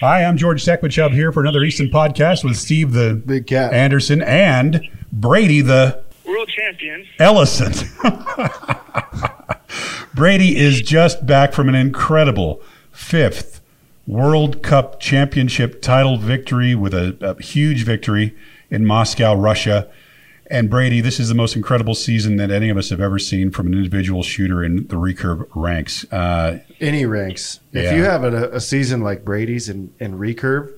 Hi, I'm George Tekmitchov here for another Easton podcast with Steve the Big cat. Anderson and Brady the world champion. Ellison. Brady is just back from an incredible fifth World Cup championship title victory with a, a huge victory in Moscow, Russia. And Brady, this is the most incredible season that any of us have ever seen from an individual shooter in the recurve ranks. Uh, Any ranks. Yeah. If you have a, a season like Brady's in, in recurve,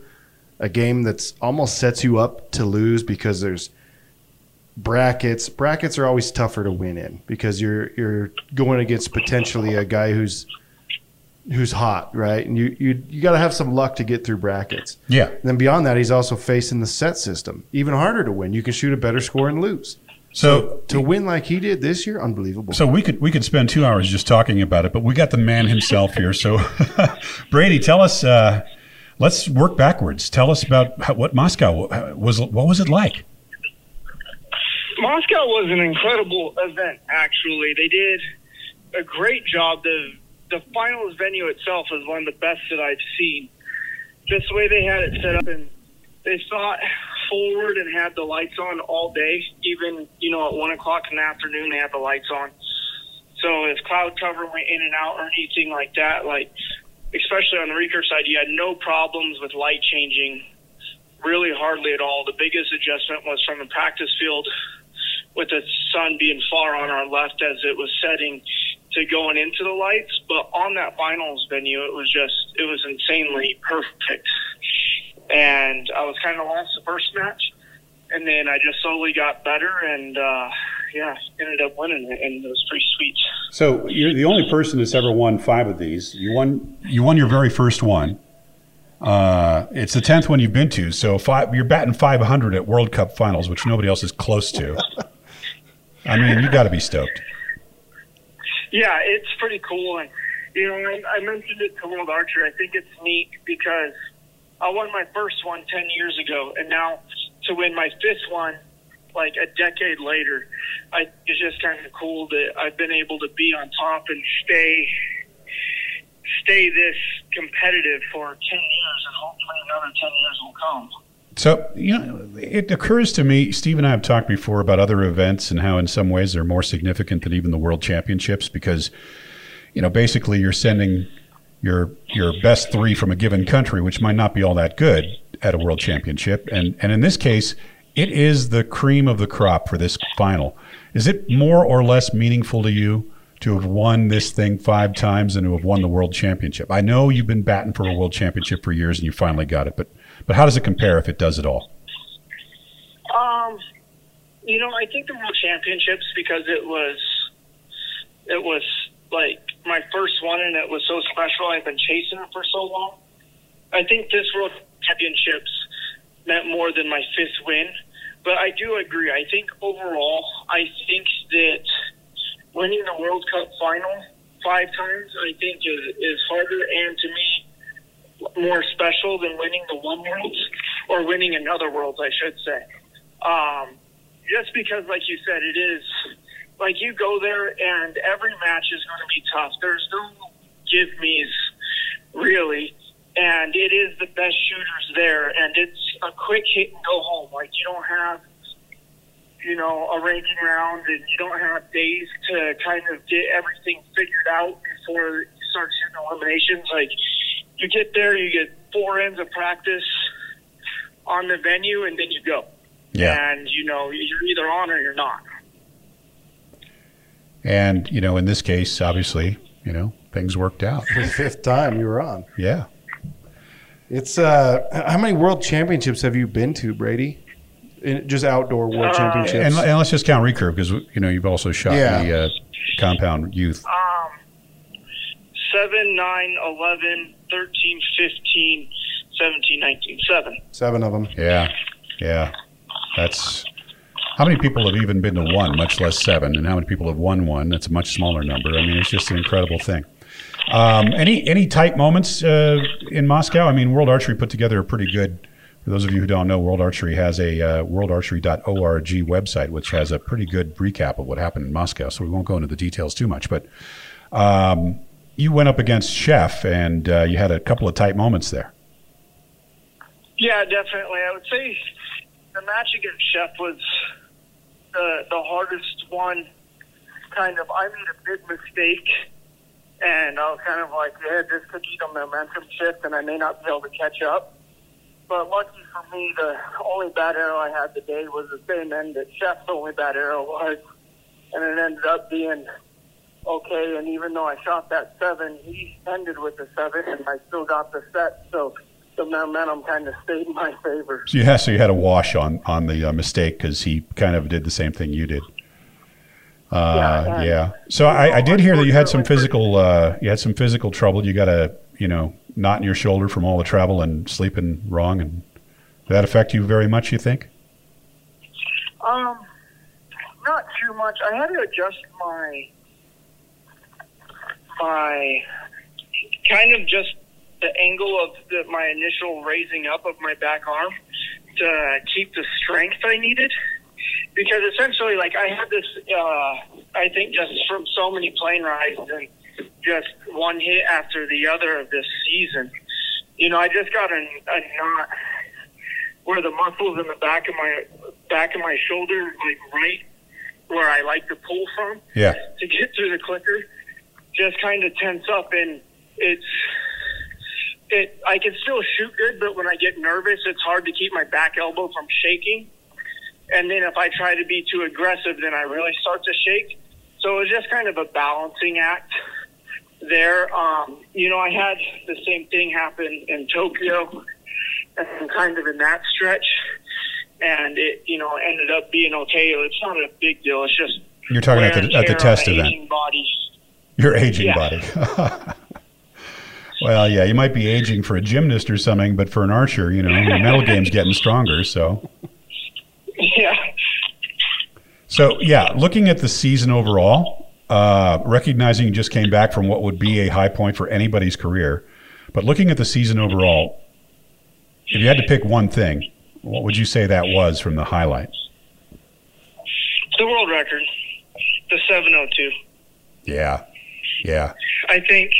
a game that's almost sets you up to lose because there's brackets. Brackets are always tougher to win in because you're you're going against potentially a guy who's who's hot, right? And you you you got to have some luck to get through brackets. yeah. And then beyond that, he's also facing the set system, even harder to win. You can shoot a better score and lose. So To win like he did this year, unbelievable. So we could we could spend two hours just talking about it, but we got the man himself here. So Brady, tell us. Uh, let's work backwards. Tell us about how, what Moscow was. What was it like? Moscow was an incredible event. Actually, they did a great job. the The finals venue itself is one of the best that I've seen. Just the way they had it set up, and they thought forward and had the lights on all day. Even you know at one o'clock in the afternoon, they had the lights on. So if cloud cover went in and out or anything like that, like especially on the recurve side, you had no problems with light changing. Really hardly at all. The biggest adjustment was from the practice field with the sun being far on our left as it was setting to going into the lights. But on that finals venue, it was just, it was insanely perfect. And I was kind of lost the first match. And then I just slowly got better and, uh, yeah, ended up winning it. And it was pretty sweet. So you're the only person that's ever won five of these. You won. You won your very first one. Uh, it's the tenth one you've been to. So five, you're batting 500 at World Cup finals, which nobody else is close to. I mean, you got to be stoked. Yeah, it's pretty cool. And, you know, I, I mentioned it to World Archery. I think it's neat because I won my first one 10 years ago. And now to win my fifth one, like a decade later, I, it's just kind of cool that I've been able to be on top and stay stay this competitive for 10 years and hopefully another 10 years will come. So, you know, it occurs to me, Steve and I have talked before about other events and how, in some ways, they're more significant than even the World Championships because, you know, basically you're sending your your best three from a given country, which might not be all that good at a World Championship, and and in this case, it is the cream of the crop for this final. Is it more or less meaningful to you to have won this thing five times and to have won the World Championship? I know you've been batting for a World Championship for years and you finally got it, but but how does it compare if it does it all? Um, you know, I think the World Championships because it was, it was like my first one, and it was so special. I've been chasing it for so long. I think this World Championships meant more than my fifth win, but I do agree. I think overall, I think that winning the World Cup final five times, I think is is harder, and to me, more special than winning the one worlds or winning another worlds, I should say. Um, just because, like you said, it is like you go there and every match is going to be tough. There's no give me's really, and it is the best shooters there, and it's a quick hit and go home. Like you don't have, you know, a ranking round, and you don't have days to kind of get everything figured out before you start shooting eliminations. Like you get there, you get four ends of practice on the venue, and then you go. Yeah. And you know, you're either on or you're not. And, you know, in this case, obviously, you know, things worked out. the fifth time you were on. Yeah. It's uh, how many world championships have you been to, Brady? In, just outdoor world Uh, championships. And, and let's just count recurve because, you know, you've also shot Yeah. the uh, compound youth. Um, 7, 9, 11, 13, 15, 17, 19. 7. Seven of them. Yeah. Yeah. That's how many people have even been to one, much less seven, and how many people have won one? That's a much smaller number. I mean, it's just an incredible thing. Um, any any tight moments uh, in Moscow? I mean, World Archery put together a pretty good. For those of you who don't know, World Archery has a uh, worldarchery.org website, which has a pretty good recap of what happened in Moscow. So we won't go into the details too much, but um, you went up against Sjef, and uh, you had a couple of tight moments there. Yeah, definitely. I would say the match against Sjef was the the hardest one. Kind of, I made a big mistake, and I was kind of like, yeah, this could be the momentum shift, and I may not be able to catch up. But lucky for me, the only bad arrow I had today was the same end that Sjef's only bad arrow was, and it ended up being okay. And even though I shot that seven, he ended with the seven, and I still got the set. So the momentum kind of stayed in my favor. So yeah, so you had a wash on on the uh, mistake because he kind of did the same thing you did. Uh, Yeah, yeah. So I, I did hear that you had some physical uh, you had some physical trouble. You got a you know knot in your shoulder from all the travel and sleeping wrong, and did that affect you very much? You think? Um, not too much. I had to adjust my my kind of just the angle of the, my initial raising up of my back arm to keep the strength I needed. Because essentially, like I had this, uh, I think just from so many plane rides and just one hit after the other of this season. You know, I just got a, a knot where the muscles in the back of my back of my shoulder, like right where I like to pull from Yeah. to get through the clicker, just kind of tense up, and it's it. I can still shoot good, but when I get nervous, it's hard to keep my back elbow from shaking. And then if I try to be too aggressive, then I really start to shake. So it was just kind of a balancing act there. Um, you know, I had the same thing happen in Tokyo and kind of in that stretch. And it, you know, ended up being okay. It's not a big deal. It's just You're talking at the at the test event. Body. Your aging Yeah. body. well, yeah, you might be aging for a gymnast or something, but for an archer, you know, the mental game's getting stronger. So, Yeah. so yeah, looking at the season overall, uh, recognizing you just came back from what would be a high point for anybody's career, but looking at the season overall, if you had to pick one thing, what would you say that was from the highlights? The world record, the 702. Yeah, yeah, I think,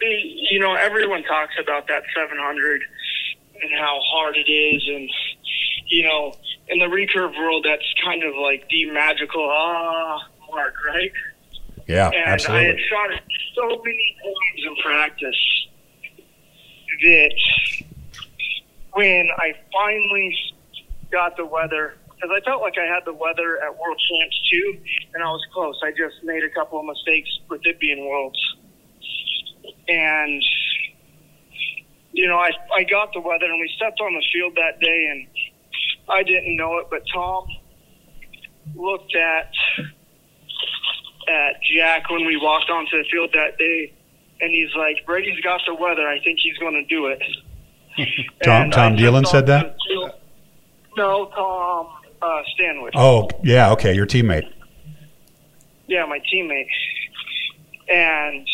you know, everyone talks about that 700 and how hard it is. And, you know, in the recurve world, that's kind of like the magical, ah, mark, right? yeah, And I had absolutely. shot it so many times in practice that when I finally got the weather, because I felt like I had the weather at World Champs too, and I was close. I just made a couple of mistakes with it being Worlds. And, you know, I, I got the weather and we stepped on the field that day and I didn't know it, but Tom looked at at Jack when we walked onto the field that day, and he's like, "Brady's got the weather. I think he's going to do it." Tom- Tom Dielen said that? field- No, Tom uh, Stanwood. Oh, yeah, okay, your teammate. Yeah, my teammate. And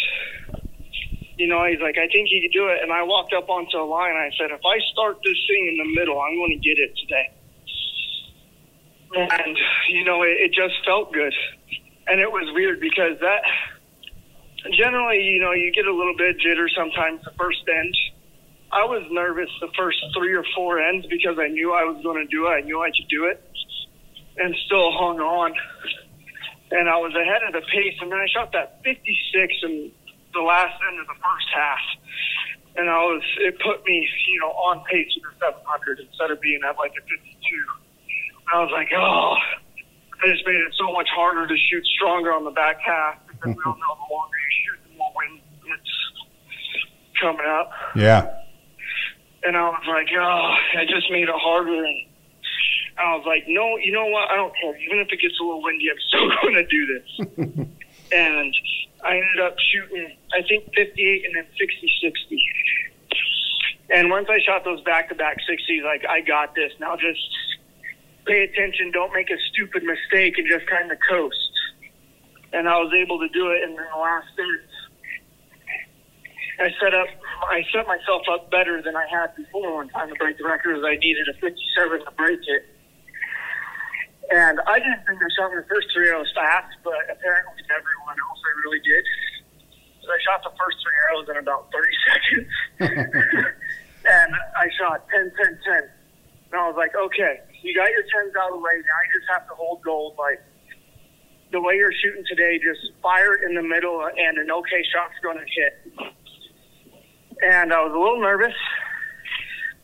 you know, he's like, "I think he could do it." And I walked up onto the line. And I said, "If I start this thing in the middle, I'm going to get it today." And you know, it, it just felt good, and it was weird because that generally, you know, you get a little bit jitter sometimes the first end. I was nervous the first three or four ends because I knew I was going to do it. I knew I could do it, and still hung on. And I was ahead of the pace, and then I shot that 56 in the last end of the first half, and I was it put me, you know, on pace for the 700 instead of being at like a 52. And I was like, oh, I just made it so much harder to shoot stronger on the back half because we all know the longer you shoot, the more wind it's coming up. Yeah, And I was like, oh, I just made it harder. And I was like, no, you know what? I don't care. Even if it gets a little windy, I'm still going to do this. and I ended up shooting, I think, 58 and then 60 60. And once I shot those back to back 60s, like, I got this. Now just pay attention. Don't make a stupid mistake and just kind of coast. And I was able to do it. And then the last third, I set up, I set myself up better than I had before one time to break the record. I needed a 57 to break it, and I didn't think I shot my first three arrows fast, but apparently everyone else I really did. So I shot the first three arrows in about 30 seconds, and I shot, 10, 10, 10. And I was like, okay, you got your 10s out of the way. Now you just have to hold gold. Like, the way you're shooting today, just fire in the middle, and an okay shot's going to hit. And I was a little nervous,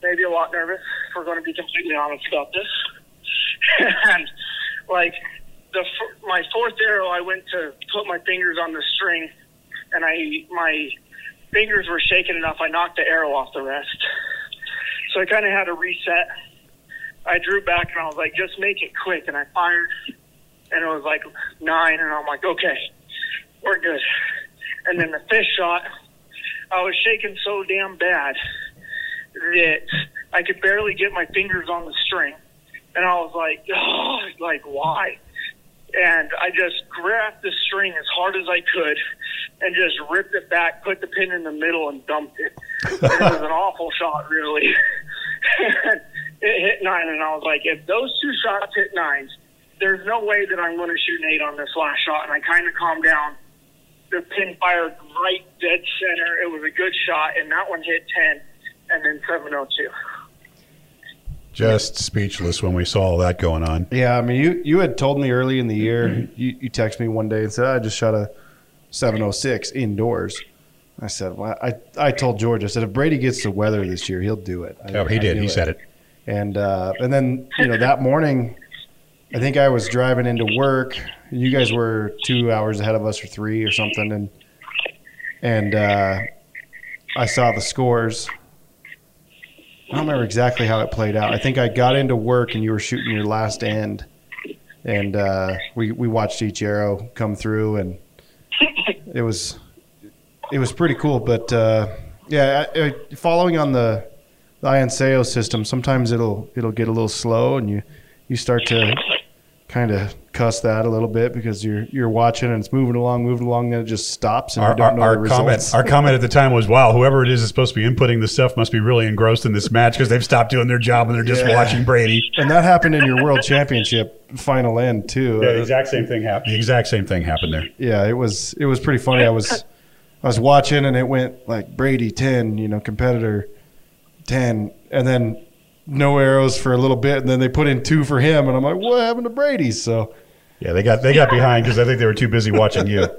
maybe a lot nervous, if we're going to be completely honest about this. and, like, the my fourth arrow, I went to put my fingers on the string, and I my fingers were shaking enough. I knocked the arrow off the rest, so I kind of had to reset. I drew back and I was like, just make it quick, and I fired, and it was like nine, and I'm like, okay, we're good. And then the fish shot, I was shaking so damn bad that I could barely get my fingers on the string, and I was like, oh, like why? and I just grabbed the string as hard as I could and just ripped it back, put the pin in the middle, and dumped it. it was an awful shot, really. it hit nine, and I was like, if those two shots hit nines, there's no way that I'm going to shoot an eight on this last shot. And I kind of calmed down. The pin fired right dead center. It was a good shot, and that one hit 10 and then 702 just speechless when we saw all that going on. Yeah, I mean, you you had told me early in the year. You you texted me one day and said I just shot a 706 indoors. I said, well, I I told George, I said if Brady gets the weather this year, he'll do it. I, oh, he did. He it. said it. And uh, and then you know that morning, I think I was driving into work. You guys were two hours ahead of us or three or something, and and uh, I saw the scores I don't remember exactly how it played out. I think I got into work and you were shooting your last end, and uh, we we watched each arrow come through, and it was it was pretty cool. But uh, yeah, I, I, following on the the Ianseo system, sometimes it'll it'll get a little slow, and you you start to kind of cuss that a little bit because you're you're watching and it's moving along, moving along, then it just stops and our, you don't know our, the comment, results. Our comment at the time was, "Wow, whoever it is is supposed to be inputting this stuff must be really engrossed in this match because they've stopped doing their job and they're just Yeah. watching Brady." and that happened in your world championship final end too. Yeah, the exact same thing happened. The exact same thing happened there. yeah, it was it was pretty funny. I was I was watching and it went like Brady ten, you know, competitor ten, and then no arrows for a little bit, and then they put in two for him, and I'm like, what happened to Brady? So Yeah, they got they got behind because I think they were too busy watching you.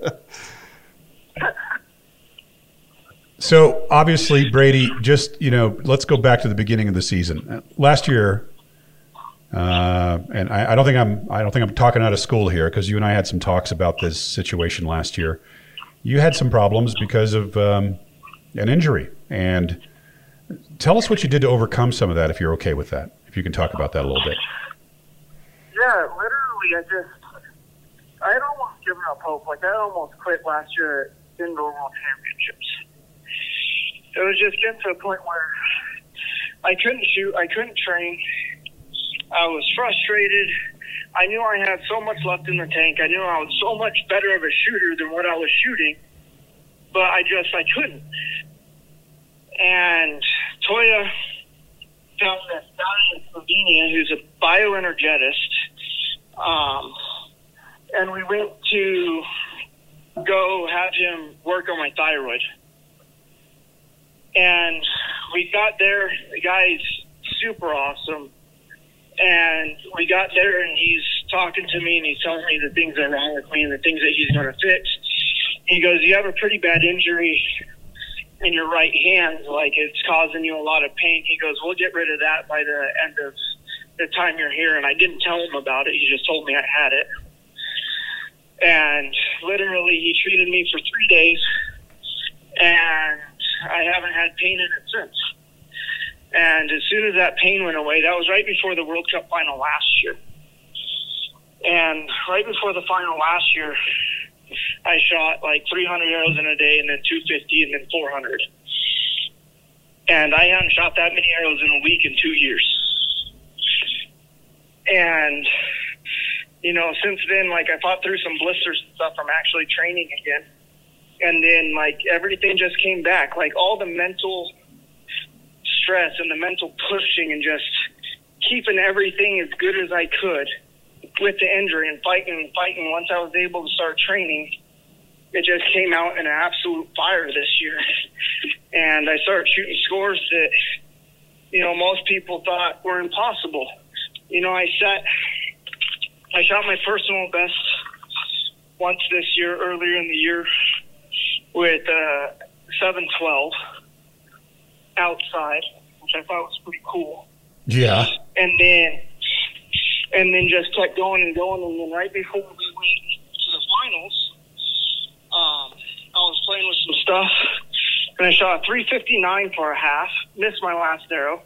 So obviously, Brady, just you know, let's go back to the beginning of the season. Last year, uh, and I, I don't think I'm I don't think I'm talking out of school here because you and I had some talks about this situation last year. You had some problems because of um, an injury, and tell us what you did to overcome some of that. If you're okay with that, if you can talk about that a little bit. Yeah, literally, I just, I had almost given up hope. Like, I almost quit last year at Indoor World Championships. It was just getting to a point where I couldn't shoot, I couldn't train. I was frustrated. I knew I had so much left in the tank. I knew I was so much better of a shooter than what I was shooting, but I just, I couldn't. And Toja found this guy in Slovenia who's a bioenergetist. Um, and we went to go have him work on my thyroid. And we got there. The guy's super awesome. And we got there, and he's talking to me, and he's telling me the things that are wrong with me and the things that he's going to fix. He goes, "You have a pretty bad injury in your right hand, like it's causing you a lot of pain." He goes, "We'll get rid of that by the end of the time you're here." And I didn't tell him about it. He just told me I had it. And literally, he treated me for three days, and I haven't had pain in it since. And as soon as that pain went away, that was right before the World Cup final last year. And right before the final last year, I shot like 300 arrows in a day, and then 250, and then 400. And I hadn't shot that many arrows in a week in two years. And you know, since then, like I fought through some blisters and stuff from actually training again. And then, like, everything just came back. Like, all the mental stress and the mental pushing and just keeping everything as good as I could with the injury and fighting and fighting. Once I was able to start training, it just came out in an absolute fire this year. And I started shooting scores that you know, most people thought were impossible. You know, I set, I shot my personal best once this year, earlier in the year, with uh, 712 outside, which I thought was pretty cool. Yeah. And then, and then just kept going and going. And then right before we went to the finals, I was playing with some stuff, and I shot a 359 for a half. Missed my last arrow,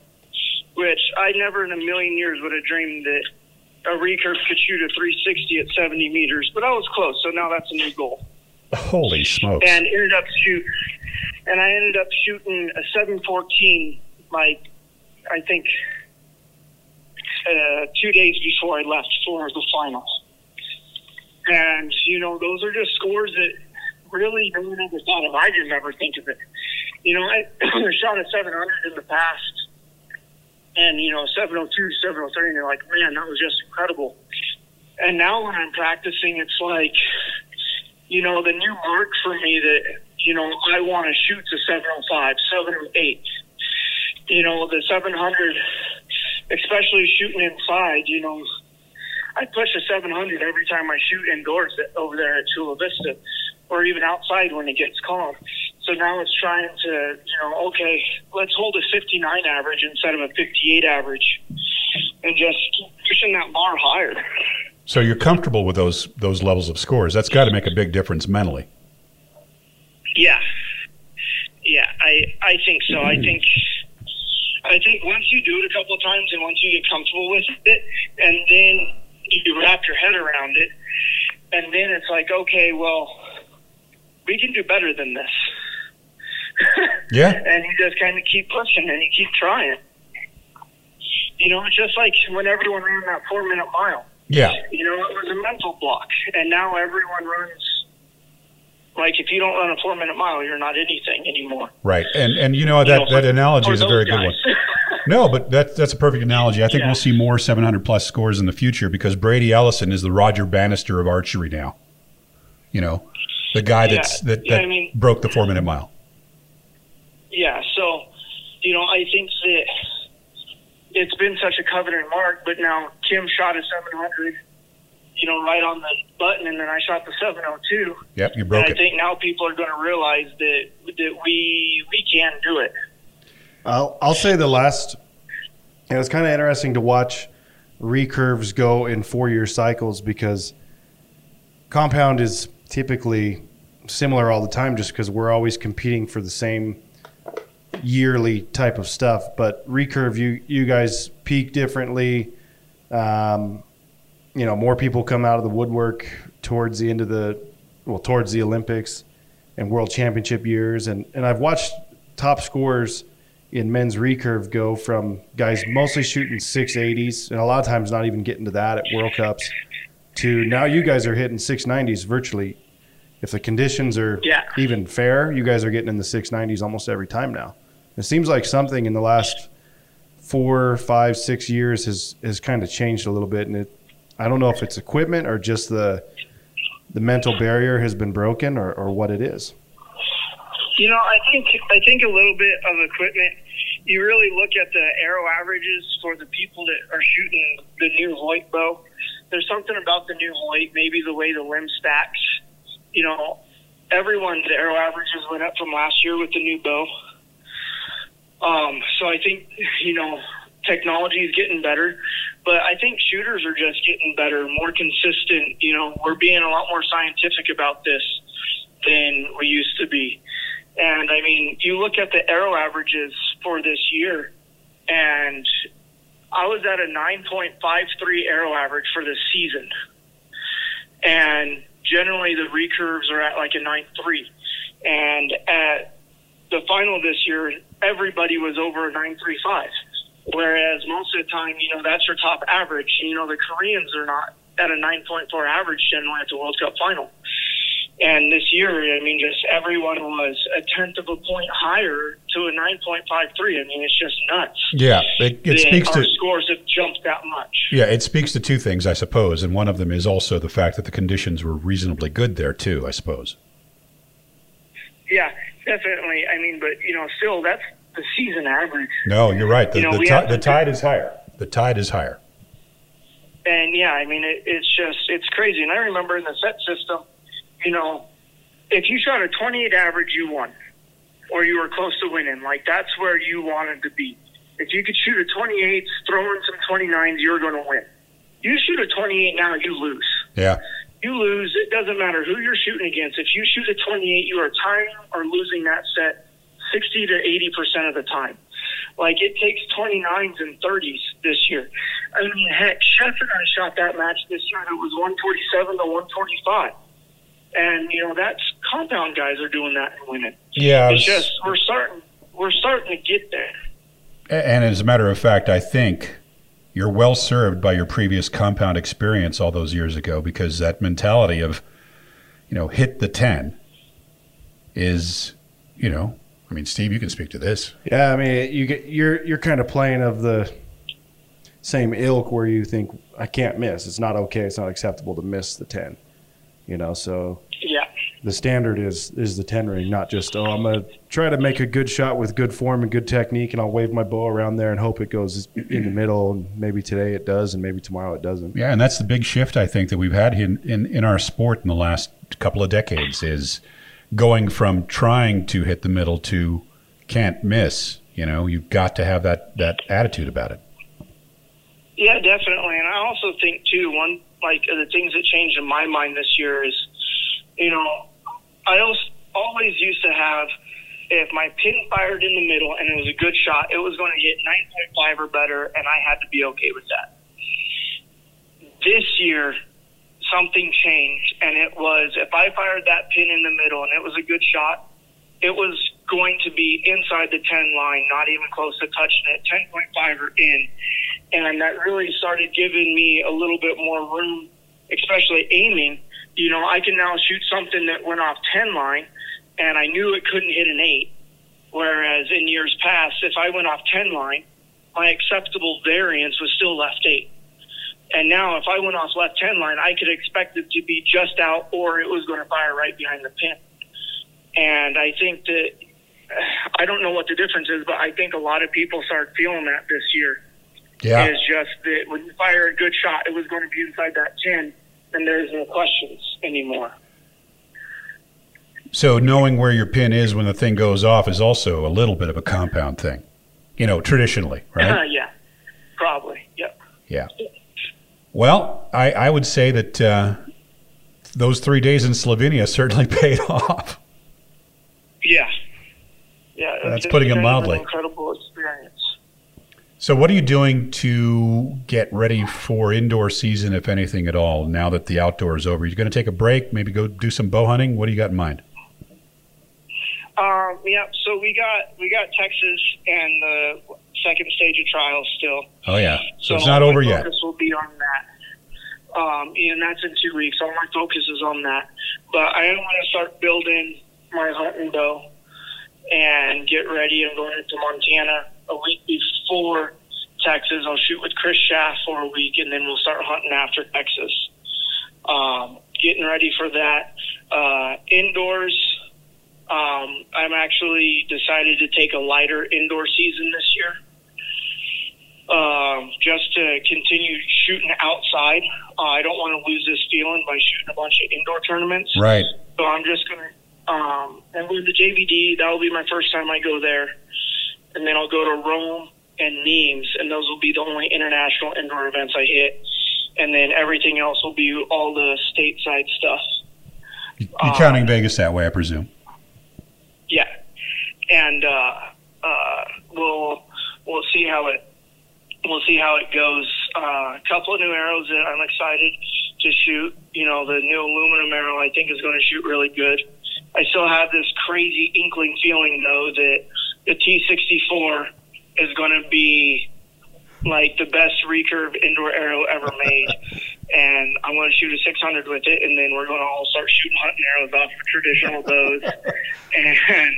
which I never in a million years would have dreamed that a recurve could shoot a 360 at 70 meters. But I was close, so now that's a new goal. Holy smokes. And ended up shoot, and I ended up shooting a 714, like I think uh, two days before I left for the finals. And you know, those are just scores that really no one ever thought of. I didn't ever think of it. You know, I shot a 700 in the past, and you know, 702, 703, and you're like, man, that was just incredible. And now when I'm practicing, it's like, you know, the new mark for me that you know I want to shoot to 705, 708. You know, the 700, especially shooting inside. You know, I push a 700 every time I shoot indoors over there at Chula Vista, or even outside when it gets calm. So now it's trying to, you know, okay, let's hold a 59 average instead of a 58 average, and just pushing that bar higher. So you're comfortable with those those levels of scores. That's got to make a big difference mentally. Yeah, yeah, I I think so. I think I think once you do it a couple of times and once you get comfortable with it, and then you wrap your head around it, and then it's like, okay, well, we can do better than this. Yeah. and you just kind of keep pushing and you keep trying. You know, it's just like when everyone ran that four minute mile. Yeah. You know, it was a mental block, and now everyone runs. Like if you don't run a four minute mile, you're not anything anymore. Right. And and you know that You know, that analogy is a very good one. No, but that that's a perfect analogy. I think Yeah. we'll see more 700 plus scores in the future because Brady Ellison is the Roger Bannister of archery now. You know, the guy Yeah. that's that, Yeah, that I mean- broke the four minute mile. Yeah, so you know, I think that it's been such a coveted mark, but now Kim shot a 700, you know, right on the button, and then I shot the 702. Yep, you broke and I think now people are going to realize that that we we can do it. I'll I'll say the last. It was kind of interesting to watch recurves go in four year cycles because compound is typically similar all the time, just because we're always competing for the same yearly type of stuff. But recurve, you you guys peak differently. Um, you know, more people come out of the woodwork towards the end of the well, towards the Olympics and World Championship years, and and I've watched top scorers in men's recurve go from guys mostly shooting 680s and a lot of times not even getting to that at World Cups to now you guys are hitting 690s virtually. If the conditions are Yeah. even fair, you guys are getting in the 690s almost every time now. It seems like something in the last four, five, six years has has kind of changed a little bit, and it. I don't know if it's equipment or just the the mental barrier has been broken or, or what it is. You know, I think I think a little bit of equipment. You really look at the arrow averages for the people that are shooting the new Hoyt bow. There's something about the new Hoyt, maybe the way the limb stacks. You know, everyone's arrow averages went up from last year with the new bow. Um, so I think you know technology is getting better, but I think shooters are just getting better, more consistent. You know, we're being a lot more scientific about this than we used to be. And I mean, you look at the arrow averages for this year, and I was at a 9.53 arrow average for this season. And generally, the recurves are at like a 9.3. And at the final this year, everybody was over a 9.35. Whereas most of the time, you know, that's your top average. You know, the Koreans are not at a 9.4 average generally at the World Cup final. And this year, I mean, just everyone was a tenth of a point higher to a 9.53. I mean, it's just nuts. Yeah, it, it speaks our to scores have jumped that much. yeah, it speaks to two things, I suppose, and one of them is also the fact that the conditions were reasonably good there too. I suppose. Yeah, definitely. I mean, but you know, still, that's the season average. No, you're right. The, You know, the, ti- the tide is higher. The tide is higher. And yeah, I mean, it, it's just it's crazy. And I remember in the set system, you know, if you shot a 28 average, you won, or you were close to winning. Like that's where you wanted to be. If you could shoot a 28, throw in some 29s, you're going to win. You shoot a 28 now, you lose. Yeah. You lose. It doesn't matter who you're shooting against. If you shoot a 28, you are tying or losing that set 60 to 80 percent of the time. Like it takes 29s and 30s this year. I mean, heck, Sjef and I shot that match this year, and it was 147 to 145. And you know, that's compound guys are doing that and winning. Yeah. It's just we're starting, we're starting to get there. And as a matter of fact, I think you're well served by your previous compound experience all those years ago because that mentality of, you know, hit the 10 is, you know, I mean, Steve, you can speak to this. Yeah, I mean, you get you're you're kind of playing of the same ilk where you think I can't miss. It's not okay. It's not acceptable to miss the ten. You know, so Yeah. the standard is is the ten ring, not just oh I'm gonna try to make a good shot with good form and good technique, and I'll wave my bow around there and hope it goes in the middle. And maybe today it does, and maybe tomorrow it doesn't. Yeah, and that's the big shift I think that we've had in, in, in our sport in the last couple of decades is going from trying to hit the middle to can't miss. You know, you've got to have that, that attitude about it. Yeah, definitely. And I also think too, one like the things that changed in my mind this year is, you know, I always used to have if my pin fired in the middle and it was a good shot, it was going to hit 9.5 or better, and I had to be okay with that. This year, something changed, and it was if I fired that pin in the middle and it was a good shot, it was going to be inside the 10 line, not even close to touching it, 10.5 or in. And that really started giving me a little bit more room, especially aiming. You know, I can now shoot something that went off 10 line, and I knew it couldn't hit an 8. Whereas in years past, if I went off 10 line, my acceptable variance was still left 8. And now, if I went off left 10 line, I could expect it to be just out or it was going to fire right behind the pin. And I think that, I don't know what the difference is, but I think a lot of people start feeling that this year. Yeah. Is just that when you fire a good shot, it was going to be inside that 10, and there's no questions anymore. So knowing where your pin is when the thing goes off is also a little bit of a compound thing, you know, traditionally, right? yeah, probably. Yep. Yeah. Well, I, I would say that uh, those three days in Slovenia certainly paid off. Yeah. Yeah. That's putting it mildly. incredible experience. So, what are you doing to get ready for indoor season, if anything at all, now that the outdoor is over? You're going to take a break, maybe go do some bow hunting? What do you got in mind? Um, yeah, so we got we got Texas and the second stage of trials still. Oh, yeah. So, it's not over yet. Focus will be on that, um, and that's in two weeks. All my focus is on that. But I want to start building my hunting bow and get ready. I'm going into Montana a week before Texas. I'll shoot with Chris Schaff for a week, and then we'll start hunting after Texas. Um, getting ready for that. Uh, indoors, um, I'm actually decided to take a lighter indoor season this year um, just to continue shooting outside. Uh, I don't want to lose this feeling by shooting a bunch of indoor tournaments. Right. So I'm just going to, um, and with the JVD, that will be my first time I go there. And then I'll go to Rome and Nimes, and those will be the only international indoor events I hit. And then everything else will be all the stateside stuff. You're counting Vegas that way, I presume. Yeah, and uh, uh, we'll we'll see how it we'll see how it goes. Uh, a couple of new arrows that I'm excited to shoot. You know, the new aluminum arrow I think is going to shoot really good. I still have this crazy inkling feeling though that the T64 is going to be like the best recurve indoor arrow ever made. and I'm going to shoot a 600 with it, and then we're going to all start shooting hunting arrows off for traditional bows and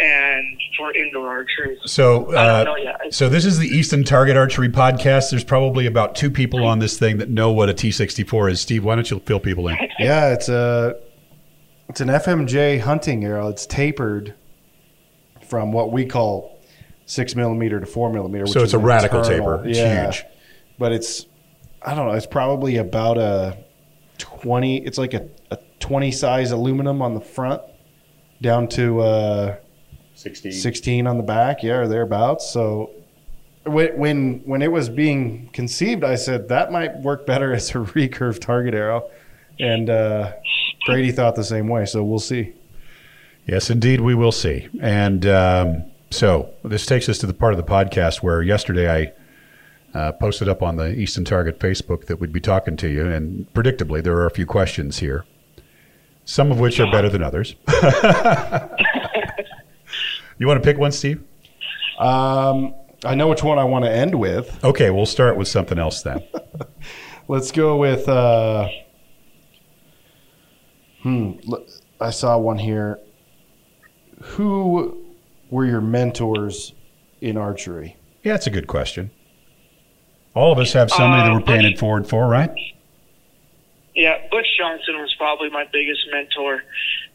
and for indoor archery. So, uh, don't know yet. so this is the Easton Target Archery Podcast. There's probably about two people on this thing that know what a T64 is. Steve, why don't you fill people in? Yeah, it's a it's an FMJ hunting arrow. It's tapered from what we call six millimeter to four millimeter. So it's is a an radical internal- taper. It's yeah. huge. But it's I don't know. It's probably about a twenty. It's like a, a twenty size aluminum on the front, down to uh, 16. sixteen on the back. Yeah, or thereabouts. So. When, when when it was being conceived, I said that might work better as a recurve target arrow, and uh, Brady thought the same way. So we'll see. Yes, indeed, we will see. And um, so this takes us to the part of the podcast where yesterday I uh, posted up on the Easton Target Facebook that we'd be talking to you, and predictably, there are a few questions here, some of which are better than others. you want to pick one, Steve? Um, I know which one I want to end with. Okay, we'll start with something else then. Let's go with. Uh, hmm. I saw one here. Who were your mentors in archery? Yeah, that's a good question. All of us have somebody that Uh, we're paying it forward for, right? Yeah, Butch Johnson was probably my biggest mentor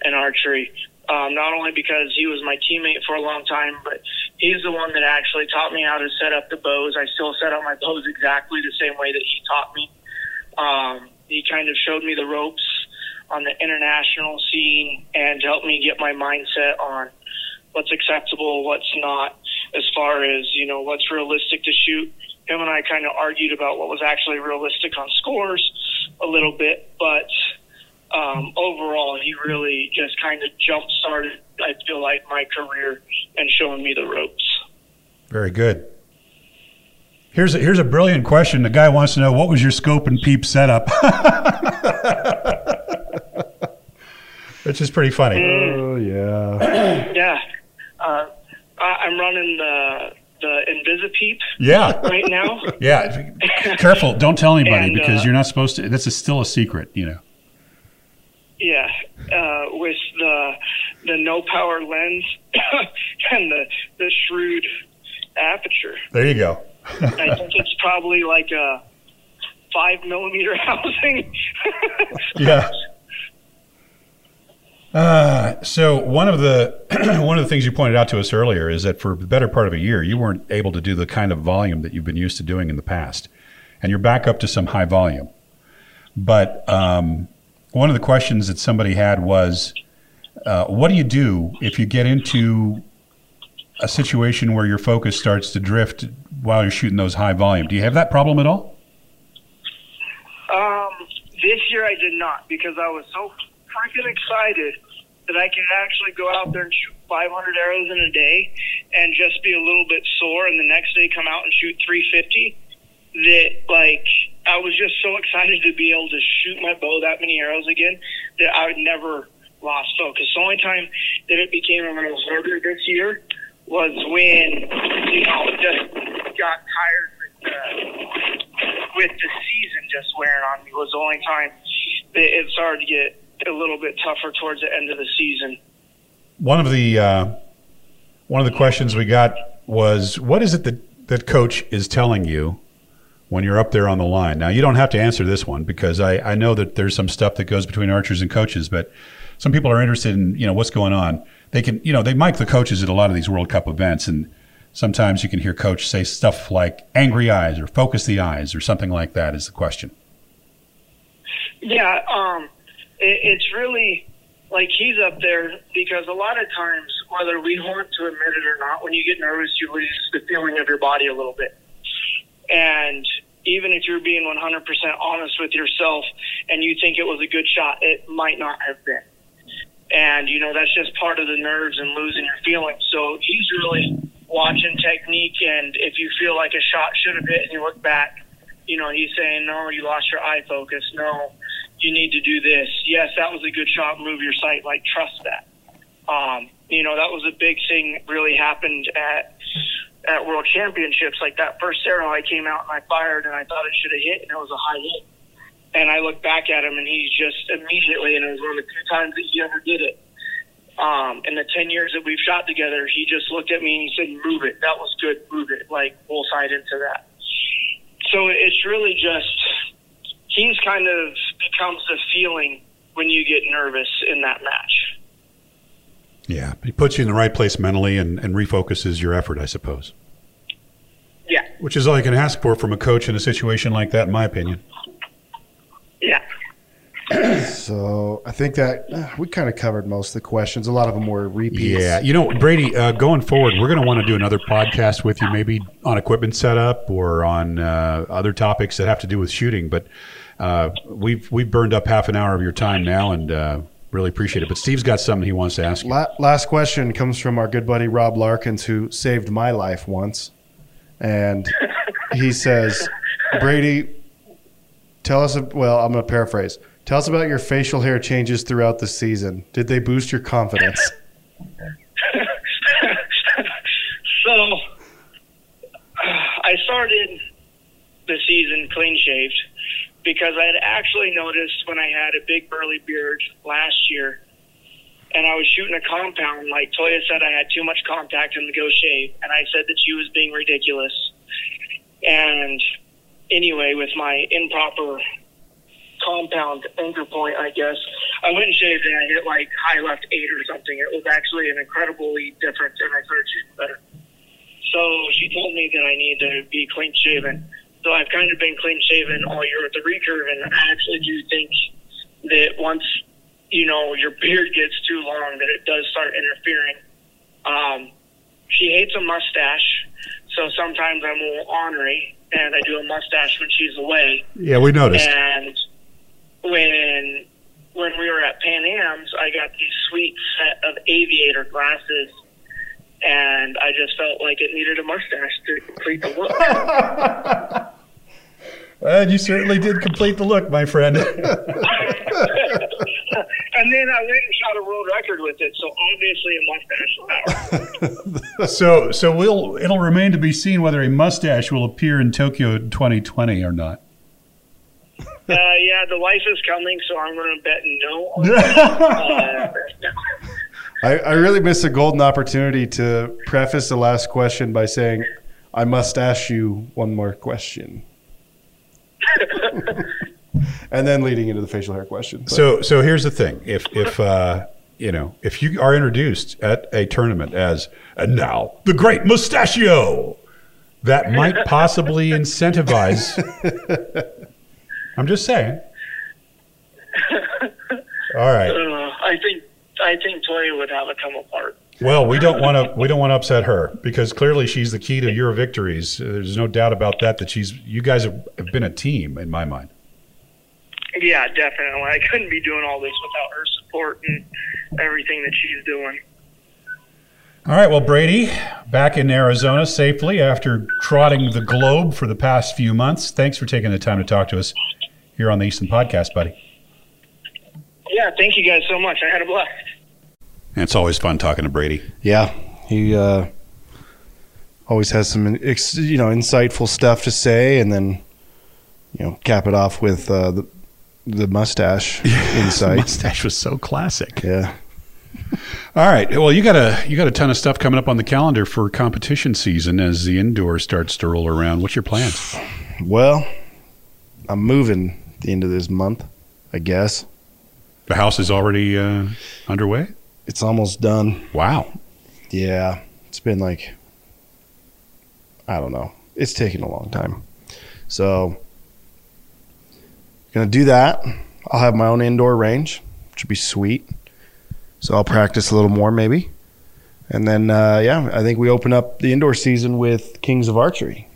in archery. Um, not only because he was my teammate for a long time, but he's the one that actually taught me how to set up the bows. I still set up my bows exactly the same way that he taught me. Um, he kind of showed me the ropes on the international scene and helped me get my mindset on what's acceptable, what's not, as far as you know what's realistic to shoot. Him and I kind of argued about what was actually realistic on scores a little bit, but um, overall, he really just kind of jump started. I feel like my career and showing me the ropes. Very good. Here's a, here's a brilliant question. The guy wants to know what was your scope and peep setup, which is pretty funny. Oh yeah. Yeah, uh, I- I'm running the the Invisipeep Yeah, right now. yeah. Careful, don't tell anybody And, because uh, you're not supposed to. This is still a secret, you know. Yeah, uh, with the the no power lens and the the shrewd aperture. There you go. I think it's probably like a five millimeter housing. yeah. Uh, so one of the one of the things you pointed out to us earlier is that for the better part of a year you weren't able to do the kind of volume that you've been used to doing in the past, and you're back up to some high volume. But um, one of the questions that somebody had was, uh, "What do you do if you get into a situation where your focus starts to drift while you're shooting those high volume? Do you have that problem at all?" Um, this year I did not because I was so freaking excited that I could actually go out there and shoot 500 arrows in a day and just be a little bit sore, and the next day come out and shoot 350. That like I was just so excited to be able to shoot my bow that many arrows again that I would never lost focus. The only time that it became a little harder this year was when you know just got tired with the, with the season just wearing on me was the only time that it started to get a little bit tougher towards the end of the season. One of the uh, one of the questions we got was, "What is it that that coach is telling you when you're up there on the line?" Now, you don't have to answer this one because I, I know that there's some stuff that goes between archers and coaches, but some people are interested in you know what's going on. They can you know they mic the coaches at a lot of these World Cup events, and sometimes you can hear coach say stuff like "angry eyes" or "focus the eyes" or something like that. Is the question? Yeah, um, it, it's really like he's up there because a lot of times, whether we want to admit it or not, when you get nervous, you lose the feeling of your body a little bit. And even if you're being 100% honest with yourself and you think it was a good shot, it might not have been. And, you know, that's just part of the nerves and losing your feeling. So he's really watching technique. And if you feel like a shot should have hit and you look back, you know, he's saying, no, you lost your eye focus. No, you need to do this. Yes, that was a good shot. Move your sight. Like, trust that. Um, you know, that was a big thing really happened at at World Championships. Like that first arrow, I came out and I fired, and I thought it should have hit, and it was a high hit. And I look back at him, and he's just immediately, and it was one of the two times that he ever did it. Um, in the ten years that we've shot together, he just looked at me and he said, "Move it. That was good. Move it. Like bullseye into that." So it's really just he's kind of becomes the feeling when you get nervous in that match. Yeah, he puts you in the right place mentally and, and refocuses your effort, I suppose. Yeah, Which is all you can ask for from a coach in a situation like that, in my opinion. So I think that uh, we kind of covered most of the questions. A lot of them were repeats. Yeah, you know, Brady, uh, going forward, we're going to want to do another podcast with you, maybe on equipment setup or on uh, other topics that have to do with shooting. But uh, we've we've burned up half an hour of your time now, and uh, really appreciate it. But Steve's got something he wants to ask. La- last question comes from our good buddy Rob Larkins, who saved my life once, and he says, "Brady, tell us. Well, I'm going to paraphrase. Tell us about your facial hair changes throughout the season. Did they boost your confidence?" so I started the season clean shaved because I had actually noticed when I had a big burly beard last year and I was shooting a compound, like Toja said I had too much contact in the go shave and I said that she was being ridiculous. And anyway, with my improper compound anchor point, I guess, I went and shaved and I hit like high left eight or something. It was actually an incredibly different and I started shooting better. So she told me that I need to be clean shaven. So I've kind of been clean shaven all year with the recurve, and I actually do think that once you know your beard gets too long, that it does start interfering. Um, she hates a mustache, so sometimes I'm a little ornery, and I do a mustache when she's away. Yeah, we noticed. And when when we were at Pan Am's, I got these sweet set of aviator glasses, and I just felt like it needed a mustache to complete the look. And you certainly did complete the look, my friend. and then I went and shot a world record with it, so obviously a mustache. so, so we'll it'll remain to be seen whether a mustache will appear in Tokyo 2020 or not. Uh, yeah, the wife is coming, so I'm going to bet no. Uh, I, I really missed a golden opportunity to preface the last question by saying, "I must ask you one more question," and then leading into the facial hair question. But- So, so here's the thing: if if uh, you know if you are introduced at a tournament as and now the Great Mustachio, that might possibly incentivize. I'm just saying. All right. uh, I think I think Toja would have it come apart. Well, we don't want to we don't want to upset her because clearly she's the key to your victories. There's no doubt about that. That she's you guys have, have been a team in my mind. Yeah, definitely. I couldn't be doing all this without her support and everything that she's doing. All right, well, Brady, back in Arizona safely after trotting the globe for the past few months. Thanks for taking the time to talk to us here on the Easton Podcast, buddy. Yeah, thank you guys so much. I had a blast. And it's always fun talking to Brady. Yeah, he uh, always has some you know insightful stuff to say, and then you know cap it off with uh, the the mustache insight. mustache was so classic. Yeah, All right, well, you got a you got a ton of stuff coming up on the calendar for competition season as the indoor starts to roll around. What's your plans? well, I'm moving the end of this month, I guess. The house is already uh, underway. It's almost done. Wow. Yeah, it's been like I don't know. It's taking a long time. So gonna do that. I'll have my own indoor range, which would be sweet. So I'll practice a little more maybe. And then uh, yeah, I think we open up the indoor season with Kings of Archery.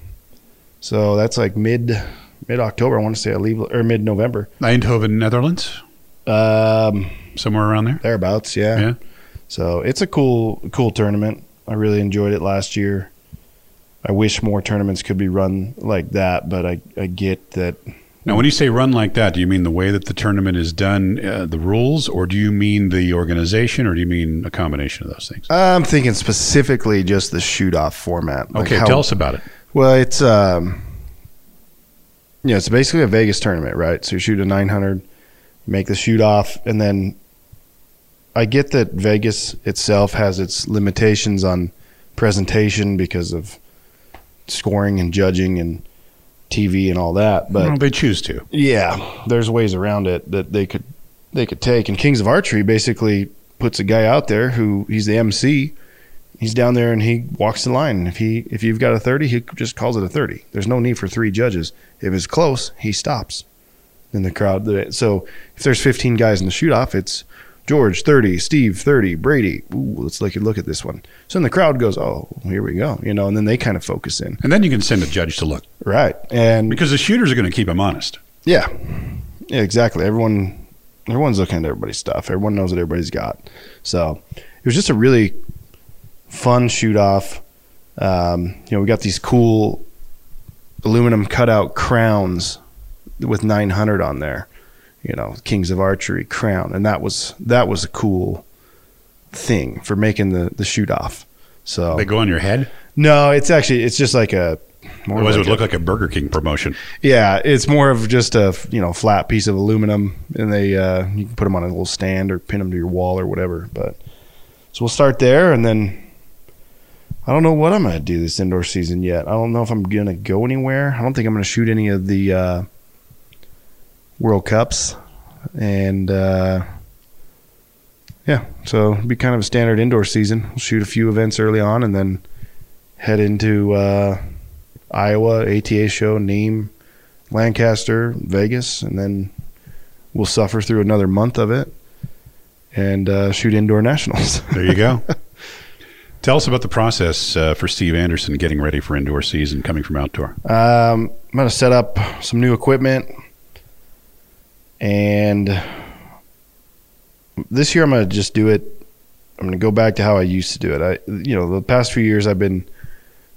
So that's like mid mid October. I want to say I leave or mid November. Eindhoven, Netherlands, Um, somewhere around there. thereabouts, yeah. Yeah. So it's a cool, cool tournament. I really enjoyed it last year. I wish more tournaments could be run like that, but I, I get that. Now, when you say run like that, do you mean the way that the tournament is done, uh, the rules, or do you mean the organization, or do you mean a combination of those things? I'm thinking specifically just the shoot off format. Like Okay, how- tell us about it. Well, it's um, yeah, it's basically a Vegas tournament, right? So you shoot a 900, make the shoot off, and then I get that Vegas itself has its limitations on presentation because of scoring and judging and TV and all that, but well, they choose to. yeah, there's ways around it that they could they could take. And Kings of Archery basically puts a guy out there who he's the MC. He's down there and he walks the line. If he if you've got a thirty, he just calls it a thirty. There's no need for three judges. If it's close, he stops. In the crowd, so if there's 15 guys in the shoot off, it's George 30, Steve 30, Brady. Ooh, let's look look at this one. So then the crowd goes, "Oh, here we go," you know, and then they kind of focus in. And then you can send a judge to look Right. And because the shooters are going to keep them honest. yeah. Yeah, exactly. Everyone everyone's looking at everybody's stuff. Everyone knows what everybody's got. So it was just a really fun shoot off. Um, you know, we got these cool aluminum cutout crowns with 900 on there. You know, Kings of Archery crown, and that was that was a cool thing for making the the shoot off. So They go on your head. no, it's actually it's just like a more Otherwise, it would a- look like a Burger King promotion. yeah, it's more of just a you know flat piece of aluminum, and they uh, you can put them on a little stand or pin them to your wall or whatever. But so we'll start there, and then I don't know what I'm gonna do this indoor season yet. I don't know if I'm gonna go anywhere. I don't think I'm gonna shoot any of the uh, World Cups, and uh, yeah, so it'll be kind of a standard indoor season. We'll shoot a few events early on, and then head into. Uh, Iowa, ATA show, Nîmes, Lancaster, Vegas, and then we'll suffer through another month of it and uh, shoot indoor nationals. There you go. Tell us about the process uh, for Steve Anderson getting ready for indoor season coming from outdoor. Um, I'm going to set up some new equipment, and this year I'm going to just do it. I'm going to go back to how I used to do it. I, you know, the past few years I've been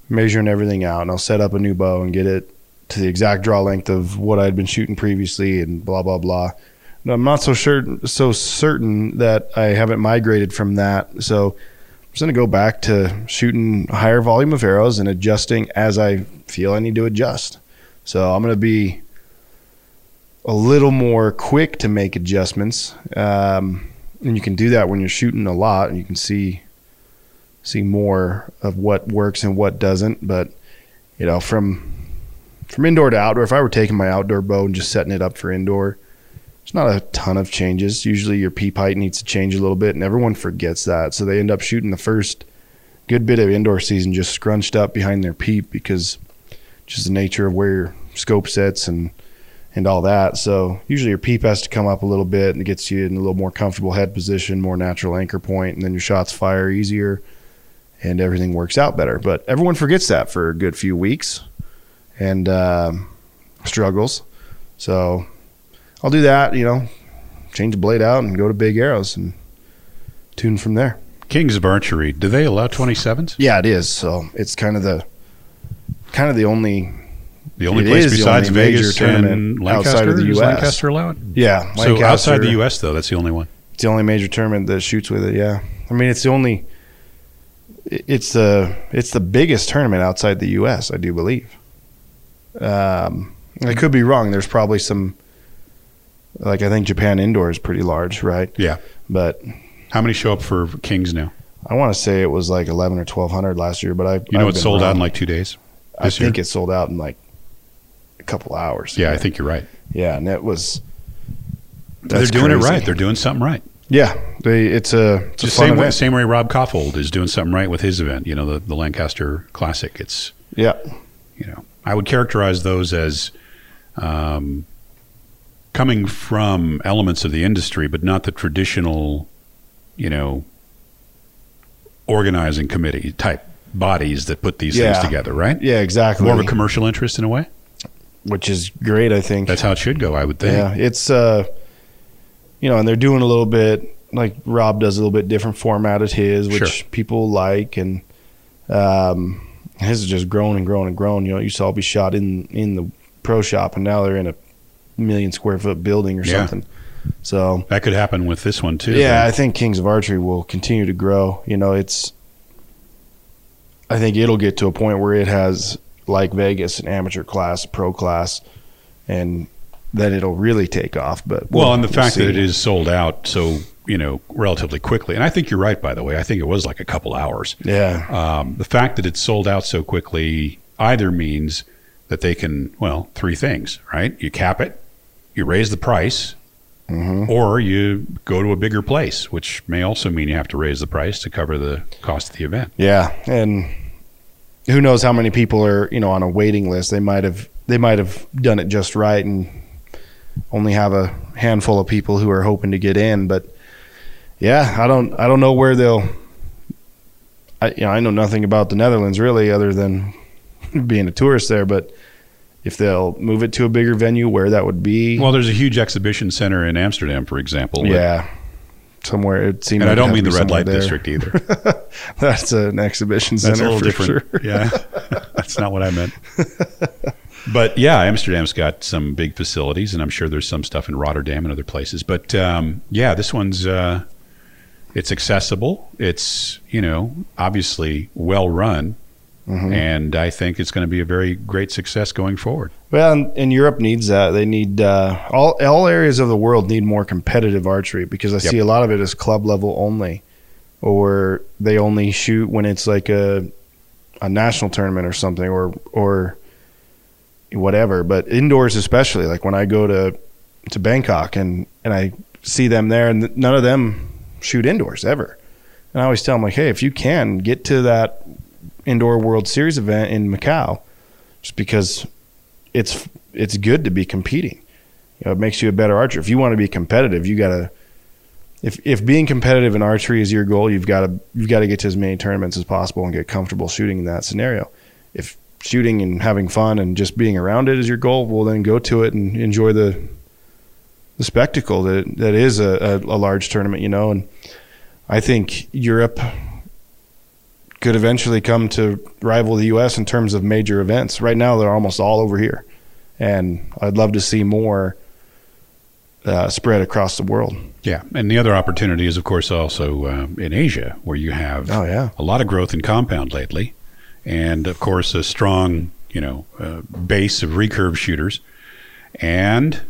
measuring everything out, and I'll set up a new bow and get it to the exact draw length of what I'd been shooting previously, and blah blah blah. No, I'm not so sure so certain that I haven't migrated from that. So just going to go back to shooting a higher volume of arrows and adjusting as I feel I need to adjust. So I'm going to be a little more quick to make adjustments. Um, and you can do that when you're shooting a lot and you can see see more of what works and what doesn't. But you know, from from indoor to outdoor, if I were taking my outdoor bow and just setting it up for indoor, there's not a ton of changes. Usually your peep height needs to change a little bit, and everyone forgets that. So they end up shooting the first good bit of indoor season just scrunched up behind their peep because just the nature of where your scope sets and and all that. So usually your peep has to come up a little bit and it gets you in a little more comfortable head position, more natural anchor point, and then your shots fire easier and everything works out better. But everyone forgets that for a good few weeks and um, struggles. So I'll do that, you know, change the blade out and go to big arrows and tune from there. Kings of Archery, do they allow 27s? Yeah, it is. So it's kind of the kind of the only The only place besides only major Vegas tournament and Lancaster? outside of the US. Lancaster allow it? yeah. So outside the U.S., though, that's the only one. It's the only major tournament that shoots with it. Yeah, I mean it's the only. It's the it's the biggest tournament outside the U.S. I do believe. Um, I could be wrong. There's probably some. Like I think Japan indoor is pretty large, right? Yeah. But How many show up for Kings now? I want to say it was like eleven or twelve hundred last year. But I You know, I've it's been sold out in like two days. I year? think it sold out in like a couple hours. Yeah, I think you're right. Yeah, and it was. They're doing it right. They're doing something right. Yeah, they, it's a it's a Just fun same way, event. same way Rob Kaufhold is doing something right with his event. You know, the, the Lancaster Classic. It's Yeah, you know, I would characterize those as um, coming from elements of the industry, but not the traditional, you know, organizing committee type bodies that put these Yeah. things together. Right? yeah, exactly. More of a commercial interest in a way. which is great. I think That's how it should go. I would think. Yeah, it's uh, you know, and they're doing a little bit like Rob does a little bit different format at his, which Sure. people like, and um, his has just grown and grown and grown. You know, it used to all be shot in in the pro shop, and now they're in a million square foot building or Yeah. something. So That could happen with this one too. yeah, I think Kings of Archery will continue to grow. You know, it's. I think it'll get to a point where it has like Vegas, an amateur class, pro class, and then it'll really take off. But Well, and the we'll fact that it is sold out so you know relatively quickly, and I think you're right. By the way, I think it was like a couple hours. yeah, Um, the fact that it's sold out so quickly either means that they can well three things, right? You cap it, you raise the price, mm-hmm. or you go to a bigger place, which may also mean you have to raise the price to cover the cost of the event. Yeah, and who knows how many people are you know on a waiting list? They might have they might have done it just right and only have a handful of people who are hoping to get in. But yeah, I don't I don't know where they'll. I you know I know nothing about the Netherlands really, other than being a tourist there. But if they'll move it to a bigger venue, where that would be, Well, there's a huge exhibition center in Amsterdam, for example. yeah, somewhere it seems. And I don't mean the red light somewhere district either. That's an exhibition That's center a little for different. sure. Yeah, that's not what I meant. But yeah, Amsterdam's got some big facilities, and I'm sure there's some stuff in Rotterdam and other places. But um, yeah, this one's uh, it's accessible. It's you know obviously well run, Mm-hmm. and I think it's going to be a very great success going forward. Well, and, and Europe needs that. They need uh, all all areas of the world need more competitive archery because I Yep. see a lot of it as club level only, or they only shoot when it's like a a national tournament or something, or or whatever. But indoors, especially, like when I go to to Bangkok and and I see them there, and none of them shoot indoors ever. And I always tell them like, hey, if you can get to that indoor World Series event in Macau, just because it's it's good to be competing. You know, it makes you a better archer. If you want to be competitive, you gotta. If if being competitive in archery is your goal, you've got to you've got to get to as many tournaments as possible and get comfortable shooting in that scenario. If shooting and having fun and just being around it is your goal, well then go to it and enjoy the the spectacle that that is a, a, a large tournament. You know, and I think Europe could eventually come to rival the U.S. in terms of major events. Right now, they're almost all over here, and I'd love to see more uh, spread across the world. Yeah, and the other opportunity is, of course, also um, in Asia, where you have Oh yeah, a lot of growth in compound lately, and of course a strong, you know, uh, base of recurve shooters, and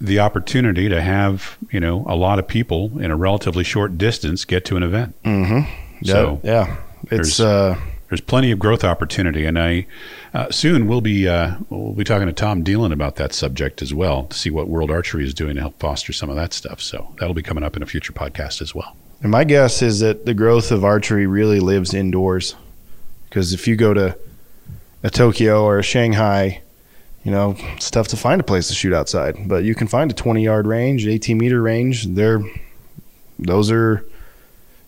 the opportunity to have you know a lot of people in a relatively short distance get to an event. mm-hmm. So yeah, it's there's- uh, there's plenty of growth opportunity, and I uh, soon we'll be uh, we'll be talking to Tom Dielen about that subject as well to see what World Archery is doing to help foster some of that stuff. So that'll be coming up in a future podcast as well. And my guess is that the growth of archery really lives indoors. Because if you go to a Tokyo or a Shanghai, you know, it's tough to find a place to shoot outside. But you can find a 20 yard range, 18 meter range. They're, those are,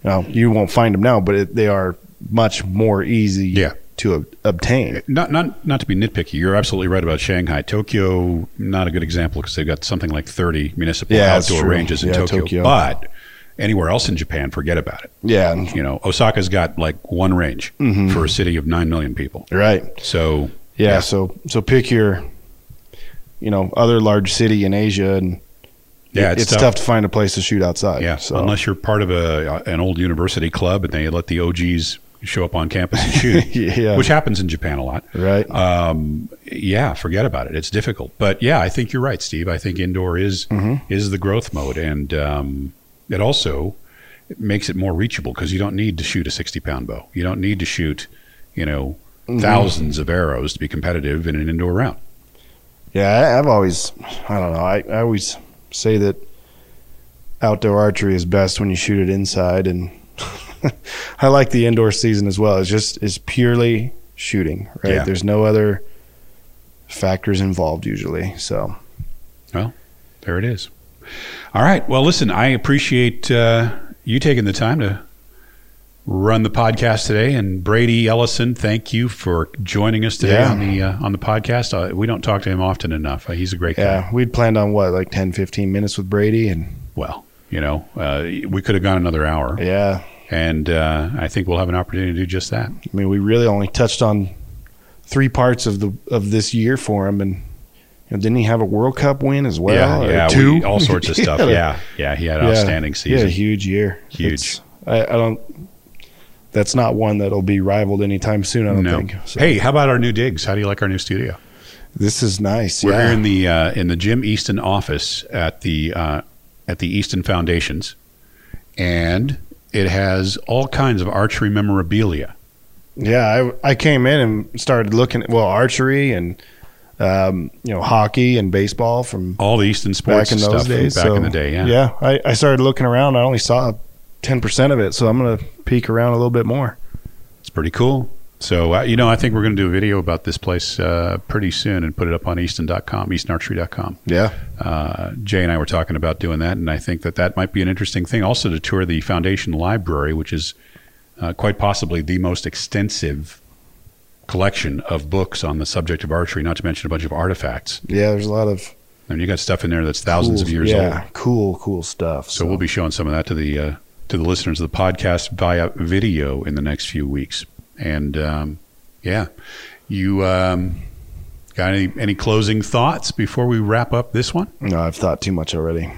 you know, you won't find them now, but it, they are much more easy Yeah. to ob- obtain. Not not not to be nitpicky. You're absolutely right about Shanghai. Tokyo, not a good example because they've got something like 30 municipal Yeah, outdoor ranges in Yeah, Tokyo. Tokyo. But anywhere else in Japan, forget about it. Yeah. You know, Osaka's got like one range Mhm. for a city of nine million people. Right. So Yeah, Yeah. So, so pick your, you know, other large city in Asia and Yeah, it's it's, tough. tough. to find a place to shoot outside. yeah, So. unless you're part of a an old university club and they let the OGs show up on campus and shoot, yeah. which happens in Japan a lot. right. um, yeah, forget about it. It's difficult, but yeah, I think you're right, Steve. I think indoor is Mhm. is the growth mode, and um, it also makes it more reachable because you don't need to shoot a 60 pound bow. You don't need to shoot, you know, Mhm. thousands of arrows to be competitive in an indoor round. Yeah, I've always, I don't know, I, I always say that outdoor archery is best when you shoot it inside, and I like the indoor season as well. It's just it's purely shooting, right? Yeah. There's no other factors involved usually. So well, There it is. All right. Well, listen, I appreciate uh, you taking the time to run the podcast today, and Brady Ellison, thank you for joining us today Yeah. on the uh, on the podcast. Uh, we don't talk to him often enough. Uh, he's a great guy. yeah, we'd planned on what like 10, 15 minutes with Brady, and Well, you know, uh, we could have gone another hour, yeah, and uh, I think we'll have an opportunity to do just that. I mean we really only touched on three parts of the of this year for him, and you know, didn't he have a World Cup win as well? yeah, yeah, two, we- all sorts of stuff. Yeah, yeah, he had an Yeah. outstanding had a huge year. Huge. I, I don't. That's not one that'll be rivaled anytime soon. I don't No. think. So, Hey, how about our new digs? How do you like our new studio? this is nice. We're yeah. here in the uh, in the Jim Easton office at the uh, at the Easton Foundations, and it has all kinds of archery memorabilia. yeah, I, I came in and started looking at well archery and um, you know, hockey and baseball from All the Easton sports back in those stuff days. back so, in the day. Yeah. yeah. I, I started looking around. I only saw ten percent of it, so I'm gonna peek around a little bit more. It's pretty cool. So, uh, you know, I think we're going to do a video about this place uh, pretty soon and put it up on easton.com, eastonarchery.com. Yeah, Uh, Jay and I were talking about doing that, and I think that that might be an interesting thing. Also, to tour the Foundation Library, which is uh, quite possibly the most extensive collection of books on the subject of archery, not to mention a bunch of artifacts. yeah. There's a lot of And you got stuff in there that's thousands cool, of years old. yeah, old. cool, cool stuff. So we'll be showing some of that to the uh, to the listeners of the podcast via video in the next few weeks. And um, yeah, you um, got any any closing thoughts before we wrap up this one? No, I've thought too much already.